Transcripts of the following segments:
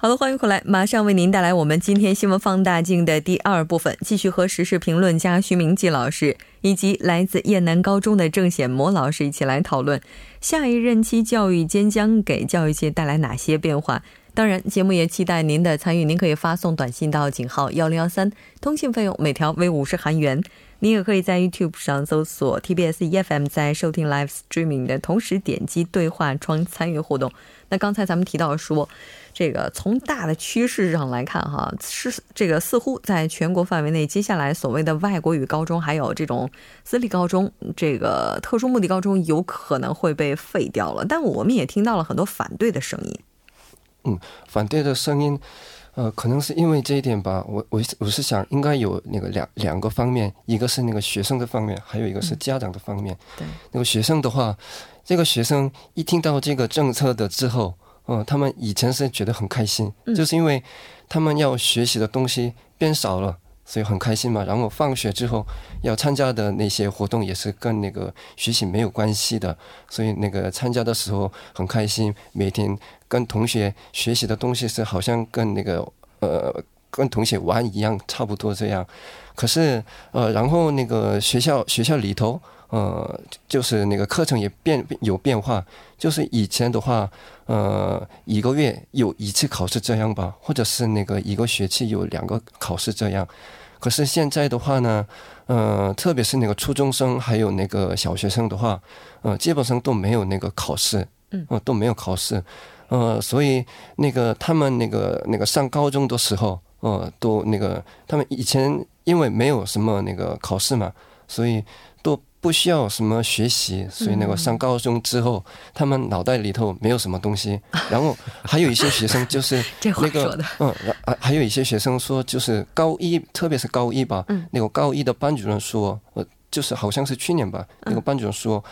好的，欢迎回来，马上为您带来我们今天新闻放大镜的第二部分，继续和时事评论家徐明季老师以及来自雁南高中的郑显模老师一起来讨论下一任期教育间将给教育界带来哪些变化。当然，节目也期待您的参与，您可以发送短信到井号幺零幺三，通信费用每条为五十韩元。您也可以在 YouTube 上搜索 TBS EFM，在收听 Live Streaming 的同时点击对话窗参与互动。那刚才咱们提到说。这个从大的趋势上来看，哈，是这个似乎在全国范围内，接下来所谓的外国语高中，还有这种私立高中，这个特殊目的高中，有可能会被废掉了。但我们也听到了很多反对的声音。嗯，反对的声音，呃，可能是因为这一点吧。我我我是想，应该有那个两两个方面，一个是那个学生的方面，还有一个是家长的方面。对，那个学生的话，这个学生一听到这个政策的之后。嗯，他们以前是觉得很开心，就是因为他们要学习的东西变少了，所以很开心嘛。然后放学之后要参加的那些活动也是跟那个学习没有关系的，所以那个参加的时候很开心。每天跟同学学习的东西是好像跟那个呃跟同学玩一样，差不多这样。可是呃，然后那个学校学校里头。呃，就是那个课程也变有变化，就是以前的话，呃，一个月有一次考试这样吧，或者是那个一个学期有两个考试这样。可是现在的话呢，呃，特别是那个初中生还有那个小学生的话，呃，基本上都没有那个考试，嗯，都没有考试，呃，所以那个他们那个那个上高中的时候，呃，都那个他们以前因为没有什么那个考试嘛，所以。不需要什么学习，所以那个上高中之后，他们脑袋里头没有什么东西。然后还有一些学生就是 那个，嗯，还还有一些学生说，就是高一，特别是高一吧，那个高一的班主任说，呃，就是好像是去年吧，那个班主任说，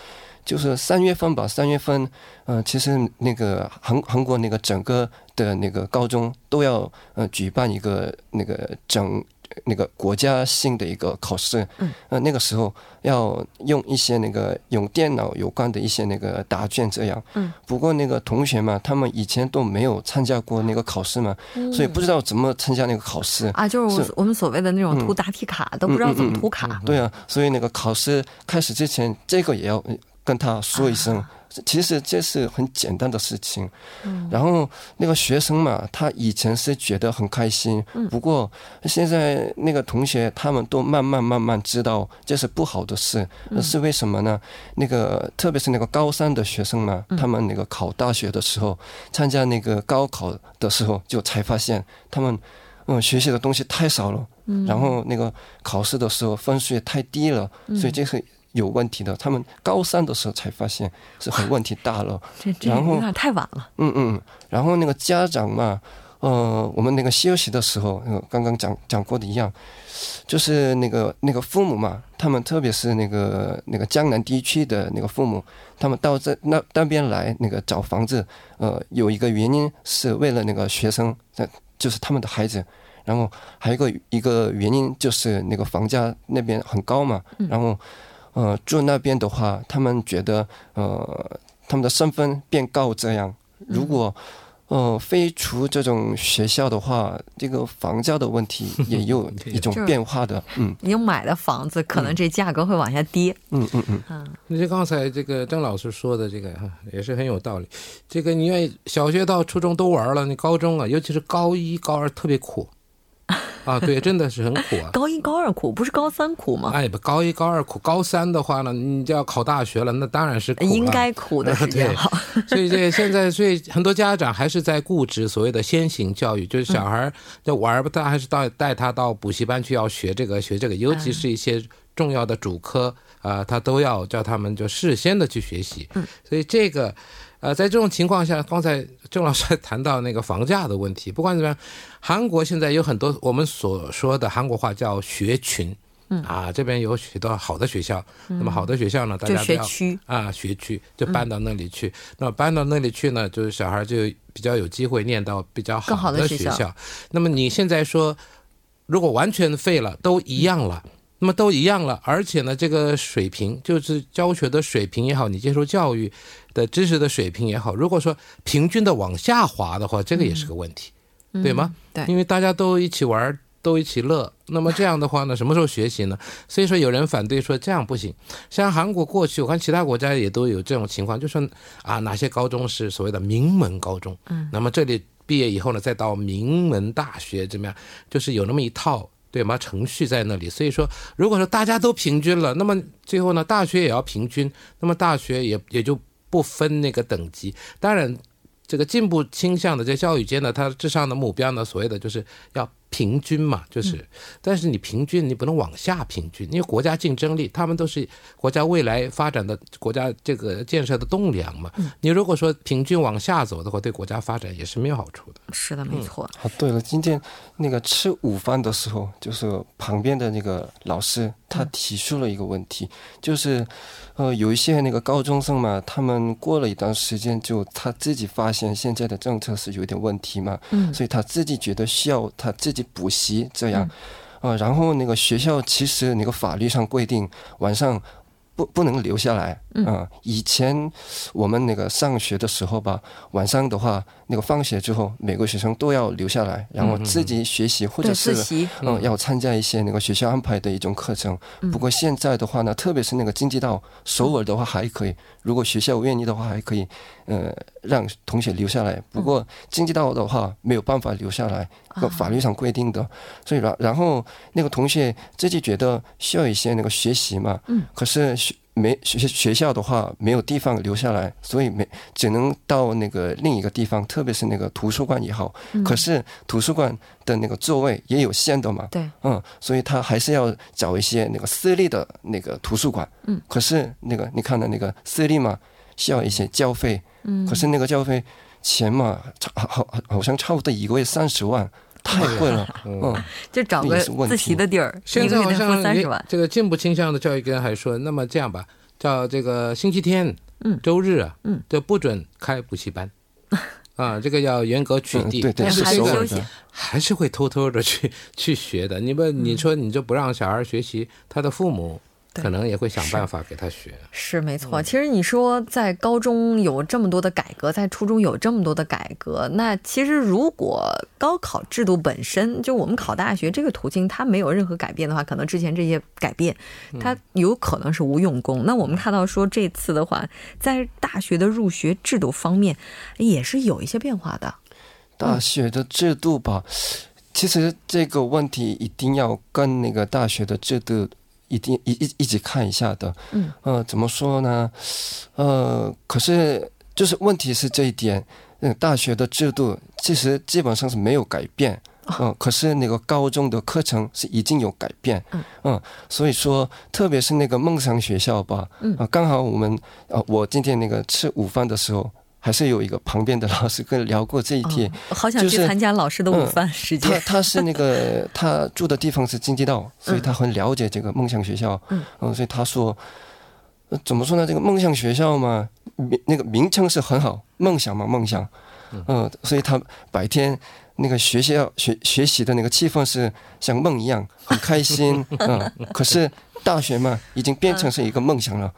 就是三月份吧，三月份，嗯，其实那个韩韩国那个整个的那个高中都要呃举办一个那个整。那个国家性的一个考试，嗯，呃，那个时候要用一些那个用电脑有关的一些那个答卷这样，嗯，不过那个同学嘛，他们以前都没有参加过那个考试嘛，所以不知道怎么参加那个考试。啊，就是我们所谓的那种涂答题卡，都不知道怎么涂卡，对啊，所以那个考试开始之前，这个也要跟他说一声。其实这是很简单的事情，然后那个学生嘛，他以前是觉得很开心，不过现在那个同学他们都慢慢慢慢知道这是不好的事，那是为什么呢？那个特别是那个高三的学生嘛，他们那个考大学的时候，参加那个高考的时候，就才发现他们嗯学习的东西太少了，然后那个考试的时候分数也太低了，所以这是。有问题的，他们高三的时候才发现是很问题大了，然后有点太晚了。嗯嗯，然后那个家长嘛，呃，我们那个休息的时候，刚刚讲讲过的一样，就是那个那个父母嘛，他们特别是那个那个江南地区的那个父母，他们到这那那边来那个找房子，呃，有一个原因是为了那个学生，就是他们的孩子，然后还有一个一个原因就是那个房价那边很高嘛，然后。呃，住那边的话，他们觉得呃，他们的身份变高这样。如果呃非除这种学校的话，这个房价的问题也有 一种变化的。嗯，你买的房子可能这价格会往下跌。嗯嗯嗯。啊，那就刚才这个郑老师说的这个哈，也是很有道理。这个你愿意小学到初中都玩了，你高中啊，尤其是高一高二特别苦。啊，对，真的是很苦啊！高一高二苦，不是高三苦吗？哎，不，高一高二苦，高三的话呢，你就要考大学了，那当然是苦应该苦的时间 好。所以这现在，所以很多家长还是在固执所谓的先行教育，就是小孩就玩不，他还是到带他到补习班去要学这个学这个，尤其是一些重要的主科啊，他都要叫他们就事先的去学习。嗯，所以这个。呃，在这种情况下，刚才郑老师谈到那个房价的问题。不管怎么样，韩国现在有很多我们所说的韩国话叫学群，嗯啊，这边有许多好的学校，那么好的学校呢，大家学区啊学区就搬到那里去。那么搬到那里去呢，就是小孩就比较有机会念到比较好的学校。那么你现在说，如果完全废了，都一样了。那么都一样了，而且呢，这个水平就是教学的水平也好，你接受教育的知识的水平也好，如果说平均的往下滑的话，这个也是个问题，对吗？对，因为大家都一起玩，都一起乐，那么这样的话呢，什么时候学习呢？所以说有人反对说这样不行。像韩国过去，我看其他国家也都有这种情况，就说啊，哪些高中是所谓的名门高中，嗯，那么这里毕业以后呢，再到名门大学怎么样？就是有那么一套。对吗？程序在那里，所以说，如果说大家都平均了，那么最后呢，大学也要平均，那么大学也也就不分那个等级。当然，这个进步倾向的这教育界呢，它至上的目标呢，所谓的就是要。平均嘛，就是，但是你平均，你不能往下平均，因为国家竞争力，他们都是国家未来发展的国家这个建设的栋梁嘛。你如果说平均往下走的话，对国家发展也是没有好处的。是的，没错。啊，对了，今天那个吃午饭的时候，就是旁边的那个老师他提出了一个问题，就是，呃，有一些那个高中生嘛，他们过了一段时间，就他自己发现现在的政策是有点问题嘛，嗯，所以他自己觉得需要他自己。补习这样，啊，然后那个学校其实那个法律上规定晚上。不不能留下来啊！以前我们那个上学的时候吧，晚上的话，那个放学之后，每个学生都要留下来，然后自己学习，或者是嗯，要参加一些那个学校安排的一种课程。不过现在的话呢，特别是那个经济道首尔的话还可以，如果学校愿意的话还可以，呃，让同学留下来。不过经济到的话没有办法留下来，法律上规定的。所以然然后那个同学自己觉得需要一些那个学习嘛，嗯，可是学。没学学校的话没有地方留下来，所以没只能到那个另一个地方，特别是那个图书馆也好。可是图书馆的那个座位也有限的嘛。对。嗯，所以他还是要找一些那个私立的那个图书馆。嗯。可是那个你看的那个私立嘛，需要一些交费。嗯。可是那个教费钱嘛，好好好像差不多一个月三十万。太贵了，嗯，就找个自习的地儿，现在好像这个进步倾向的教育跟还说，那么这样吧，叫这个星期天、嗯，周日啊，嗯，就不准开补习班，啊，这个要严格取缔，对，但是休息还是会偷偷的去去学的。你不，你说你就不让小孩学习，他的父母。可能也会想办法给他学，是没错。其实你说在高中有这么多的改革，在初中有这么多的改革，那其实如果高考制度本身就我们考大学这个途径它没有任何改变的话，可能之前这些改变它有可能是无用功。那我们看到说这次的话，在大学的入学制度方面也是有一些变化的。大学的制度吧，其实这个问题一定要跟那个大学的制度。一定一一一直看一下的，嗯，呃，怎么说呢？呃，可是就是问题是这一点，嗯，大学的制度其实基本上是没有改变，嗯，可是那个高中的课程是已经有改变，嗯，嗯，所以说，特别是那个梦想学校吧，嗯，啊，刚好我们，呃，我今天那个吃午饭的时候。还是有一个旁边的老师跟聊过这一天，好想去参加老师的午饭时间。他他是那个他住的地方是经济道，所以他很了解这个梦想学校。嗯，所以他说，怎么说呢？这个梦想学校嘛，名那个名称是很好，梦想嘛，梦想。嗯，所以他白天那个学校学学习的那个气氛是像梦一样很开心。嗯，可是大学嘛，已经变成是一个梦想了。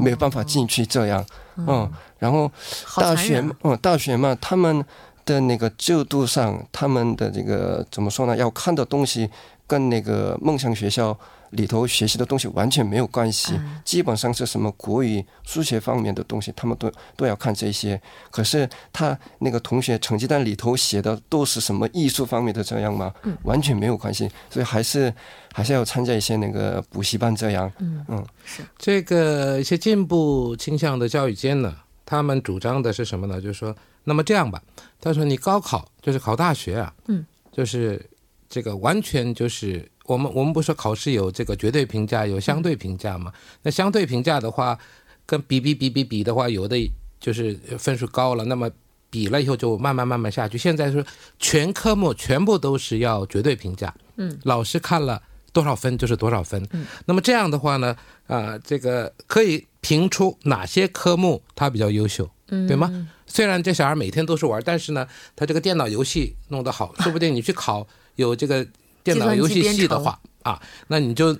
没有办法进去这样，嗯，然后大学，嗯，大学嘛，他们的那个制度上，他们的这个怎么说呢？要看的东西跟那个梦想学校里头学习的东西完全没有关系，基本上是什么国语、数学方面的东西，他们都都要看这些。可是他那个同学成绩单里头写的都是什么艺术方面的这样吗？完全没有关系，所以还是。还是要参加一些那个补习班，这样。嗯嗯，是这个一些进步倾向的教育间呢，他们主张的是什么呢？就是说，那么这样吧，他说你高考就是考大学啊，嗯，就是这个完全就是我们我们不说考试有这个绝对评价，有相对评价嘛？那相对评价的话，跟比比比比比的话，有的就是分数高了，那么比了以后就慢慢慢慢下去。现在说全科目全部都是要绝对评价，嗯，老师看了。多少分就是多少分。那么这样的话呢，啊，这个可以评出哪些科目他比较优秀，对吗？虽然这小孩每天都是玩，但是呢，他这个电脑游戏弄得好，说不定你去考有这个电脑游戏系的话啊，那你就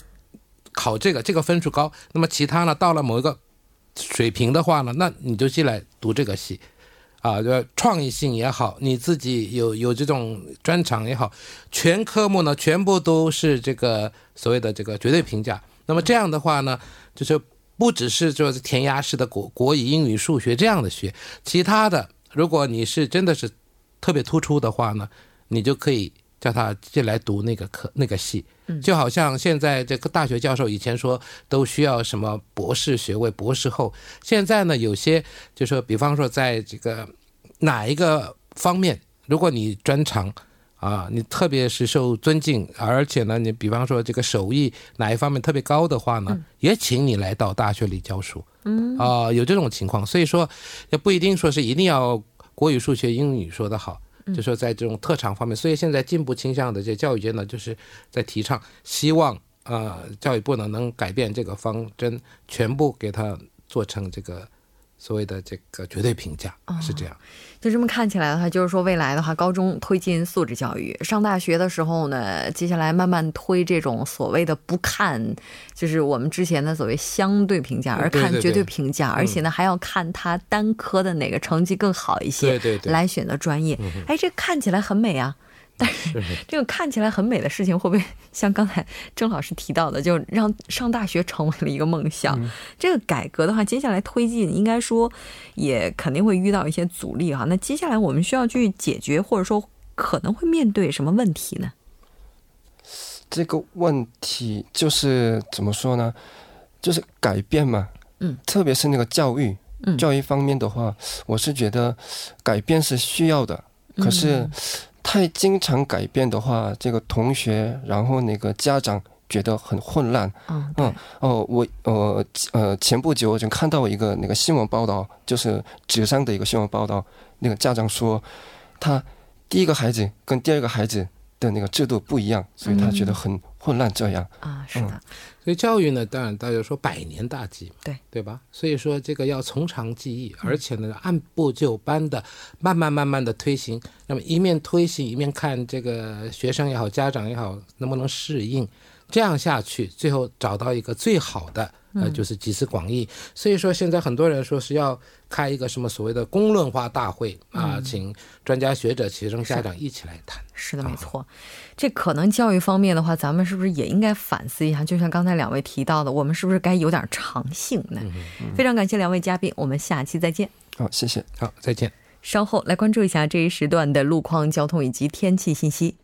考这个，这个分数高。那么其他呢，到了某一个水平的话呢，那你就进来读这个系。啊，就创意性也好，你自己有有这种专长也好，全科目呢全部都是这个所谓的这个绝对评价。那么这样的话呢，就是不只是就是填鸭式的国国语、英语、数学这样的学，其他的如果你是真的是特别突出的话呢，你就可以叫他进来读那个课那个系。就好像现在这个大学教授以前说都需要什么博士学位、博士后，现在呢有些就说，比方说在这个哪一个方面，如果你专长啊，你特别是受尊敬，而且呢你比方说这个手艺哪一方面特别高的话呢，也请你来到大学里教书。嗯啊，有这种情况，所以说也不一定说是一定要国语、数学、英语说得好。就说在这种特长方面，所以现在进步倾向的这教育界呢，就是在提倡，希望呃教育部呢能改变这个方针，全部给它做成这个。所谓的这个绝对评价是这样，就这么看起来的话，就是说未来的话，高中推进素质教育，上大学的时候呢，接下来慢慢推这种所谓的不看，就是我们之前的所谓相对评价，而看绝对评价，而且呢还要看他单科的哪个成绩更好一些，对对，来选择专业。哎，这看起来很美啊。但是这个看起来很美的事情，会不会像刚才郑老师提到的，就让上大学成为了一个梦想？这个改革的话，接下来推进，应该说也肯定会遇到一些阻力哈。那接下来我们需要去解决，或者说可能会面对什么问题呢？这个问题就是怎么说呢？就是改变嘛。嗯，特别是那个教育，教育方面的话，我是觉得改变是需要的，可是。太经常改变的话，这个同学，然后那个家长觉得很混乱。嗯，嗯，哦，我，呃，呃，前不久我就看到一个那个新闻报道，就是纸上的一个新闻报道，那个家长说，他第一个孩子跟第二个孩子的那个制度不一样，所以他觉得很混乱。这样啊，是的。所以教育呢，当然大家说百年大计，对对吧？所以说这个要从长计议，而且呢按部就班的，慢慢慢慢的推行。那么一面推行，一面看这个学生也好，家长也好，能不能适应。这样下去，最后找到一个最好的。呃，就是集思广益，所以说现在很多人说是要开一个什么所谓的公论化大会啊，请专家学者、学生、家长一起来谈。是的，没错。这可能教育方面的话，咱们是不是也应该反思一下？就像刚才两位提到的，我们是不是该有点长性呢？非常感谢两位嘉宾，我们下期再见。好，谢谢。好，再见。稍后来关注一下这一时段的路况、交通以及天气信息。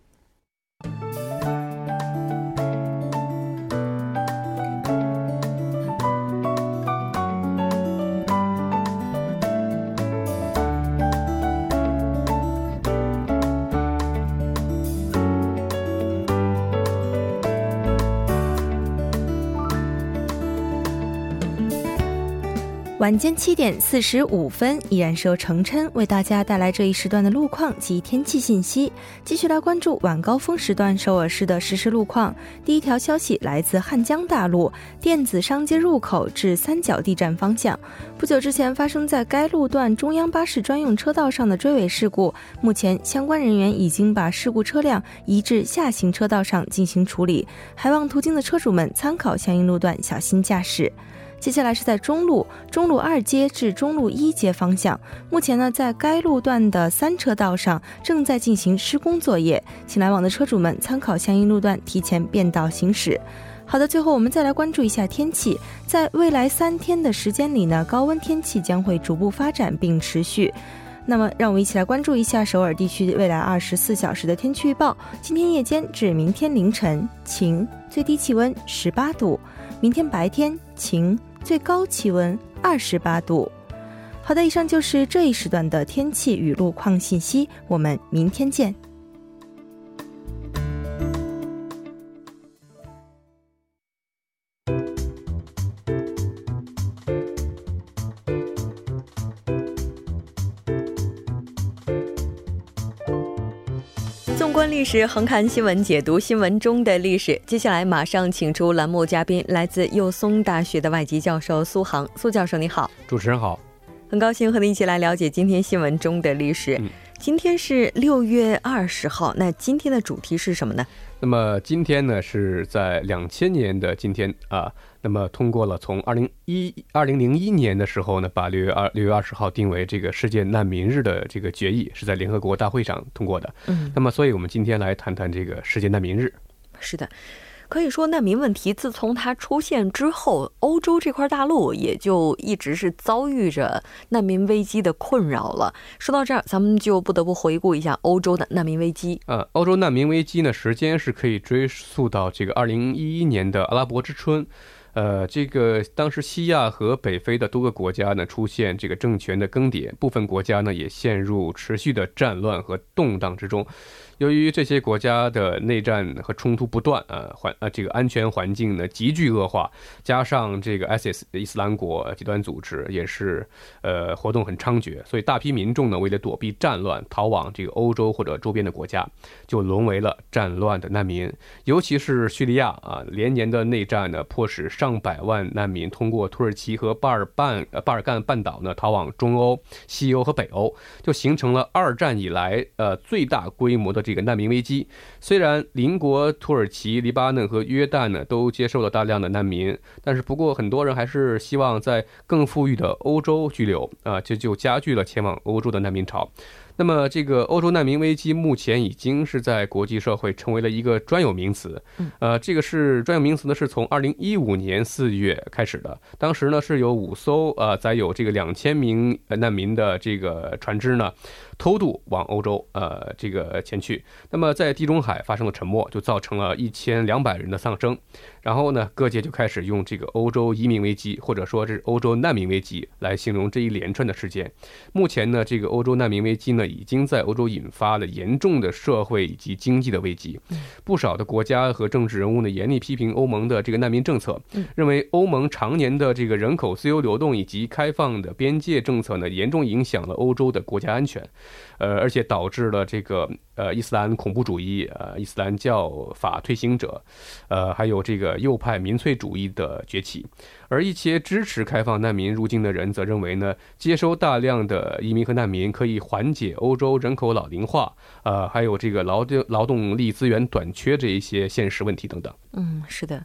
晚间七点四十五分，依然是由程琛为大家带来这一时段的路况及天气信息。继续来关注晚高峰时段首尔市的实时路况。第一条消息来自汉江大路电子商街入口至三角地站方向，不久之前发生在该路段中央巴士专用车道上的追尾事故，目前相关人员已经把事故车辆移至下行车道上进行处理，还望途经的车主们参考相应路段，小心驾驶。接下来是在中路中路二街至中路一街方向，目前呢，在该路段的三车道上正在进行施工作业，请来往的车主们参考相应路段提前变道行驶。好的，最后我们再来关注一下天气，在未来三天的时间里呢，高温天气将会逐步发展并持续。那么，让我们一起来关注一下首尔地区未来二十四小时的天气预报：今天夜间至明天凌晨晴，最低气温十八度；明天白天晴。最高气温二十八度。好的，以上就是这一时段的天气与路况信息。我们明天见。历史，横看新闻，解读新闻中的历史。接下来马上请出栏目嘉宾，来自幼松大学的外籍教授苏杭。苏教授，你好！主持人好，很高兴和您一起来了解今天新闻中的历史。今天是六月二十号，那今天的主题是什么呢？那么今天呢，是在两千年的今天啊。那么通过了从二零一二零零一年的时候呢，把六月二六月二十号定为这个世界难民日的这个决议，是在联合国大会上通过的。嗯，那么所以我们今天来谈谈这个世界难民日。是的。可以说，难民问题自从它出现之后，欧洲这块大陆也就一直是遭遇着难民危机的困扰了。说到这儿，咱们就不得不回顾一下欧洲的难民危机。呃，欧洲难民危机呢，时间是可以追溯到这个二零一一年的阿拉伯之春。呃，这个当时西亚和北非的多个国家呢，出现这个政权的更迭，部分国家呢也陷入持续的战乱和动荡之中。由于这些国家的内战和冲突不断，啊环啊这个安全环境呢急剧恶化，加上这个 ISIS 伊斯兰国极端组织也是呃活动很猖獗，所以大批民众呢为了躲避战乱，逃往这个欧洲或者周边的国家，就沦为了战乱的难民。尤其是叙利亚啊，连年的内战呢，迫使上百万难民通过土耳其和巴尔半巴尔干半岛呢逃往中欧、西欧和北欧，就形成了二战以来呃最大规模的。这个难民危机，虽然邻国土耳其、黎巴嫩和约旦呢都接受了大量的难民，但是不过很多人还是希望在更富裕的欧洲居留啊，这就加剧了前往欧洲的难民潮。那么，这个欧洲难民危机目前已经是在国际社会成为了一个专有名词。呃，这个是专有名词呢，是从二零一五年四月开始的。当时呢，是有五艘呃载有这个两千名难民的这个船只呢。偷渡往欧洲，呃，这个前去，那么在地中海发生了沉没，就造成了一千两百人的丧生。然后呢，各界就开始用这个欧洲移民危机，或者说是欧洲难民危机来形容这一连串的事件。目前呢，这个欧洲难民危机呢，已经在欧洲引发了严重的社会以及经济的危机。不少的国家和政治人物呢，严厉批评欧盟的这个难民政策，认为欧盟常年的这个人口自由流动以及开放的边界政策呢，严重影响了欧洲的国家安全。呃，而且导致了这个呃伊斯兰恐怖主义、呃伊斯兰教法推行者，呃还有这个右派民粹主义的崛起。而一些支持开放难民入境的人则认为呢，接收大量的移民和难民可以缓解欧洲人口老龄化，呃还有这个劳动劳动力资源短缺这一些现实问题等等。嗯，是的。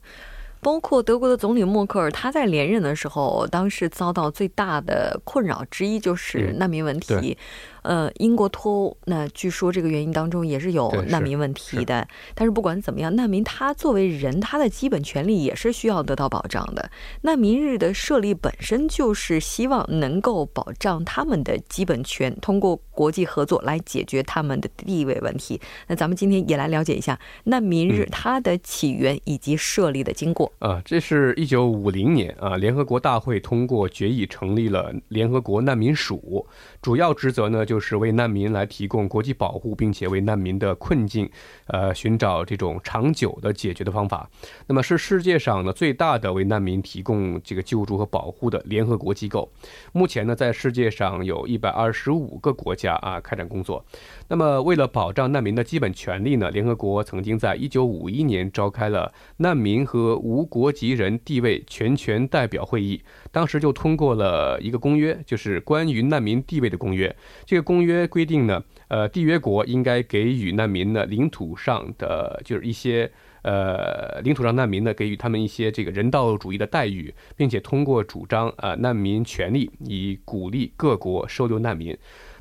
包括德国的总理默克尔，他在连任的时候，当时遭到最大的困扰之一就是难民问题。呃，英国脱欧，那据说这个原因当中也是有难民问题的。但是不管怎么样，难民他作为人，他的基本权利也是需要得到保障的。难民日的设立本身就是希望能够保障他们的基本权，通过国际合作来解决他们的地位问题。那咱们今天也来了解一下难民日它的起源以及设立的经过。啊，这是一九五零年啊，联合国大会通过决议成立了联合国难民署，主要职责呢就。就是为难民来提供国际保护，并且为难民的困境，呃，寻找这种长久的解决的方法。那么是世界上呢最大的为难民提供这个救助和保护的联合国机构。目前呢，在世界上有一百二十五个国家啊开展工作。那么为了保障难民的基本权利呢，联合国曾经在一九五一年召开了难民和无国籍人地位全权代表会议，当时就通过了一个公约，就是关于难民地位的公约。这个公约规定呢，呃，缔约国应该给予难民呢领土上的就是一些呃领土上难民呢给予他们一些这个人道主义的待遇，并且通过主张啊难民权利，以鼓励各国收留难民。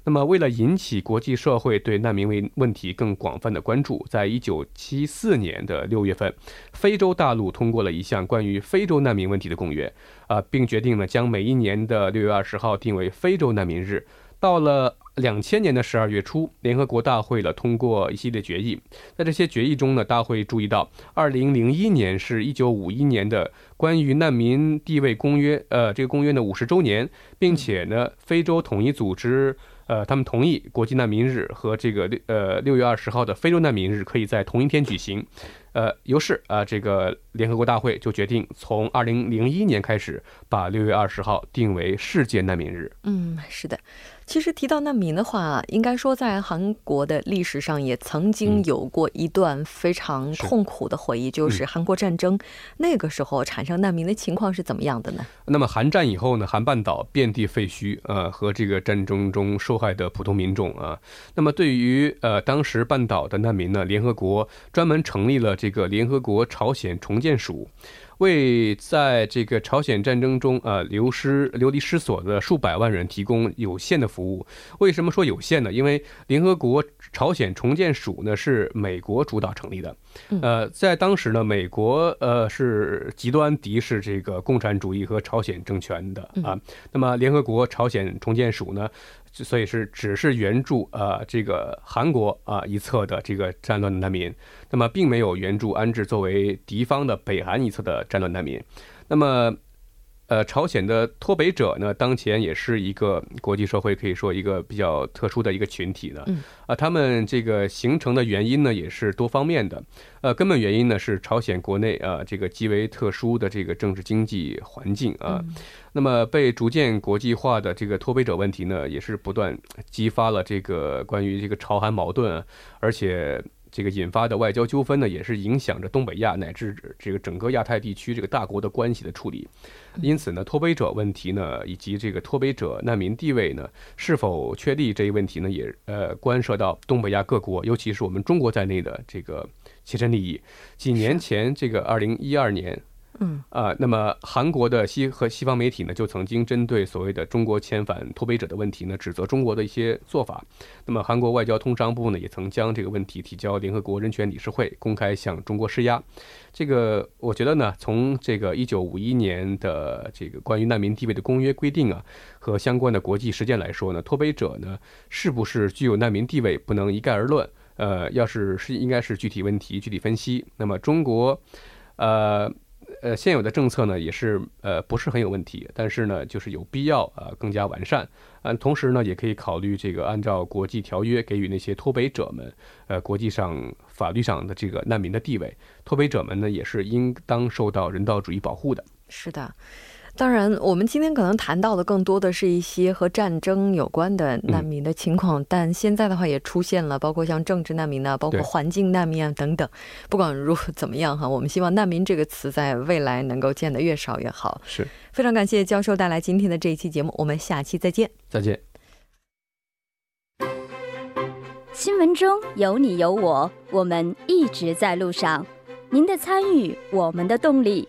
那么，为了引起国际社会对难民问问题更广泛的关注，在一九七四年的六月份，非洲大陆通过了一项关于非洲难民问题的公约啊，并决定呢将每一年的六月二十号定为非洲难民日。到了两千年的十二月初，联合国大会了通过一系列决议。在这些决议中呢，大会注意到，二零零一年是一九五一年的关于难民地位公约，呃，这个公约的五十周年，并且呢，非洲统一组织，呃，他们同意国际难民日和这个六呃六月二十号的非洲难民日可以在同一天举行。呃，于是啊，这个联合国大会就决定从二零零一年开始，把六月二十号定为世界难民日。嗯，是的。其实提到难民的话，应该说在韩国的历史上也曾经有过一段非常痛苦的回忆，就是韩国战争。那个时候产生难民的情况是怎么样的呢？那么韩战以后呢，韩半岛遍地废墟呃，和这个战争中受害的普通民众啊。那么对于呃当时半岛的难民呢，联合国专门成立了这个联合国朝鲜重建署。为在这个朝鲜战争中呃流失流离失所的数百万人提供有限的服务。为什么说有限呢？因为联合国朝鲜重建署呢是美国主导成立的。呃，在当时呢，美国呃是极端敌视这个共产主义和朝鲜政权的啊。那么联合国朝鲜重建署呢？所以是只是援助呃这个韩国啊一侧的这个战乱难民，那么并没有援助安置作为敌方的北韩一侧的战乱难民，那么。呃，朝鲜的脱北者呢，当前也是一个国际社会可以说一个比较特殊的一个群体的。嗯，啊，他们这个形成的原因呢，也是多方面的。呃，根本原因呢是朝鲜国内啊这个极为特殊的这个政治经济环境啊。那么被逐渐国际化的这个脱北者问题呢，也是不断激发了这个关于这个朝韩矛盾，而且。这个引发的外交纠纷呢，也是影响着东北亚乃至这个整个亚太地区这个大国的关系的处理。因此呢，脱北者问题呢，以及这个脱北者难民地位呢，是否确立这一问题呢，也呃关涉到东北亚各国，尤其是我们中国在内的这个切身利益。几年前，这个二零一二年。嗯啊，那么韩国的西和西方媒体呢，就曾经针对所谓的中国遣返脱北者的问题呢，指责中国的一些做法。那么韩国外交通商部呢，也曾将这个问题提交联合国人权理事会，公开向中国施压。这个我觉得呢，从这个一九五一年的这个关于难民地位的公约规定啊，和相关的国际实践来说呢，脱北者呢，是不是具有难民地位，不能一概而论。呃，要是是应该是具体问题具体分析。那么中国，呃。呃，现有的政策呢也是呃不是很有问题，但是呢就是有必要呃更加完善，嗯，同时呢也可以考虑这个按照国际条约给予那些脱北者们呃国际上法律上的这个难民的地位，脱北者们呢也是应当受到人道主义保护的。是的。当然，我们今天可能谈到的更多的是一些和战争有关的难民的情况，但现在的话也出现了，包括像政治难民啊，包括环境难民啊等等。不管如何怎么样哈，我们希望“难民”这个词在未来能够见得越少越好。是非常感谢教授带来今天的这一期节目，我们下期再见。再见。新闻中有你有我，我们一直在路上。您的参与，我们的动力。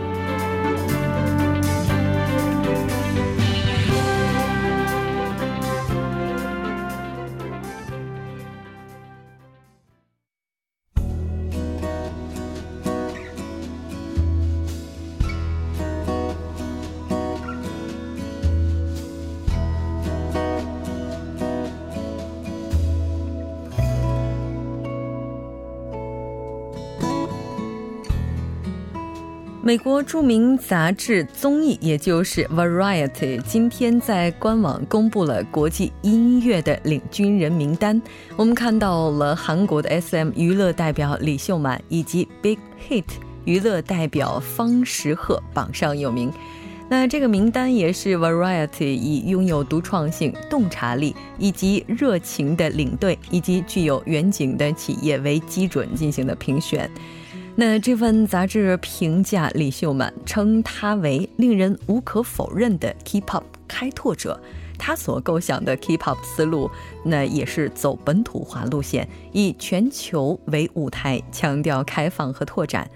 美国著名杂志综艺，也就是《Variety》，今天在官网公布了国际音乐的领军人名单。我们看到了韩国的 SM 娱乐代表李秀满，以及 Big Hit 娱乐代表方时赫榜上有名。那这个名单也是《Variety》以拥有独创性、洞察力以及热情的领队，以及具有远景的企业为基准进行的评选。那这份杂志评价李秀满，称他为令人无可否认的 K-pop 开拓者。他所构想的 K-pop 思路，那也是走本土化路线，以全球为舞台，强调开放和拓展。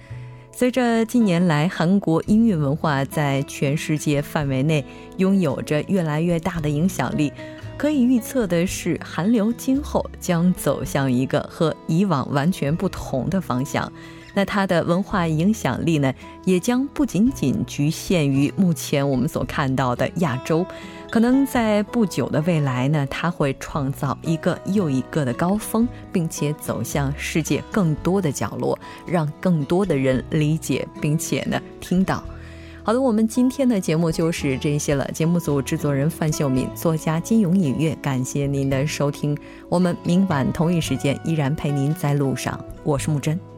随着近年来韩国音乐文化在全世界范围内拥有着越来越大的影响力，可以预测的是，韩流今后将走向一个和以往完全不同的方向。那它的文化影响力呢，也将不仅仅局限于目前我们所看到的亚洲，可能在不久的未来呢，它会创造一个又一个的高峰，并且走向世界更多的角落，让更多的人理解并且呢听到。好的，我们今天的节目就是这些了。节目组制作人范秀敏，作家金勇隐月，感谢您的收听。我们明晚同一时间依然陪您在路上。我是木真。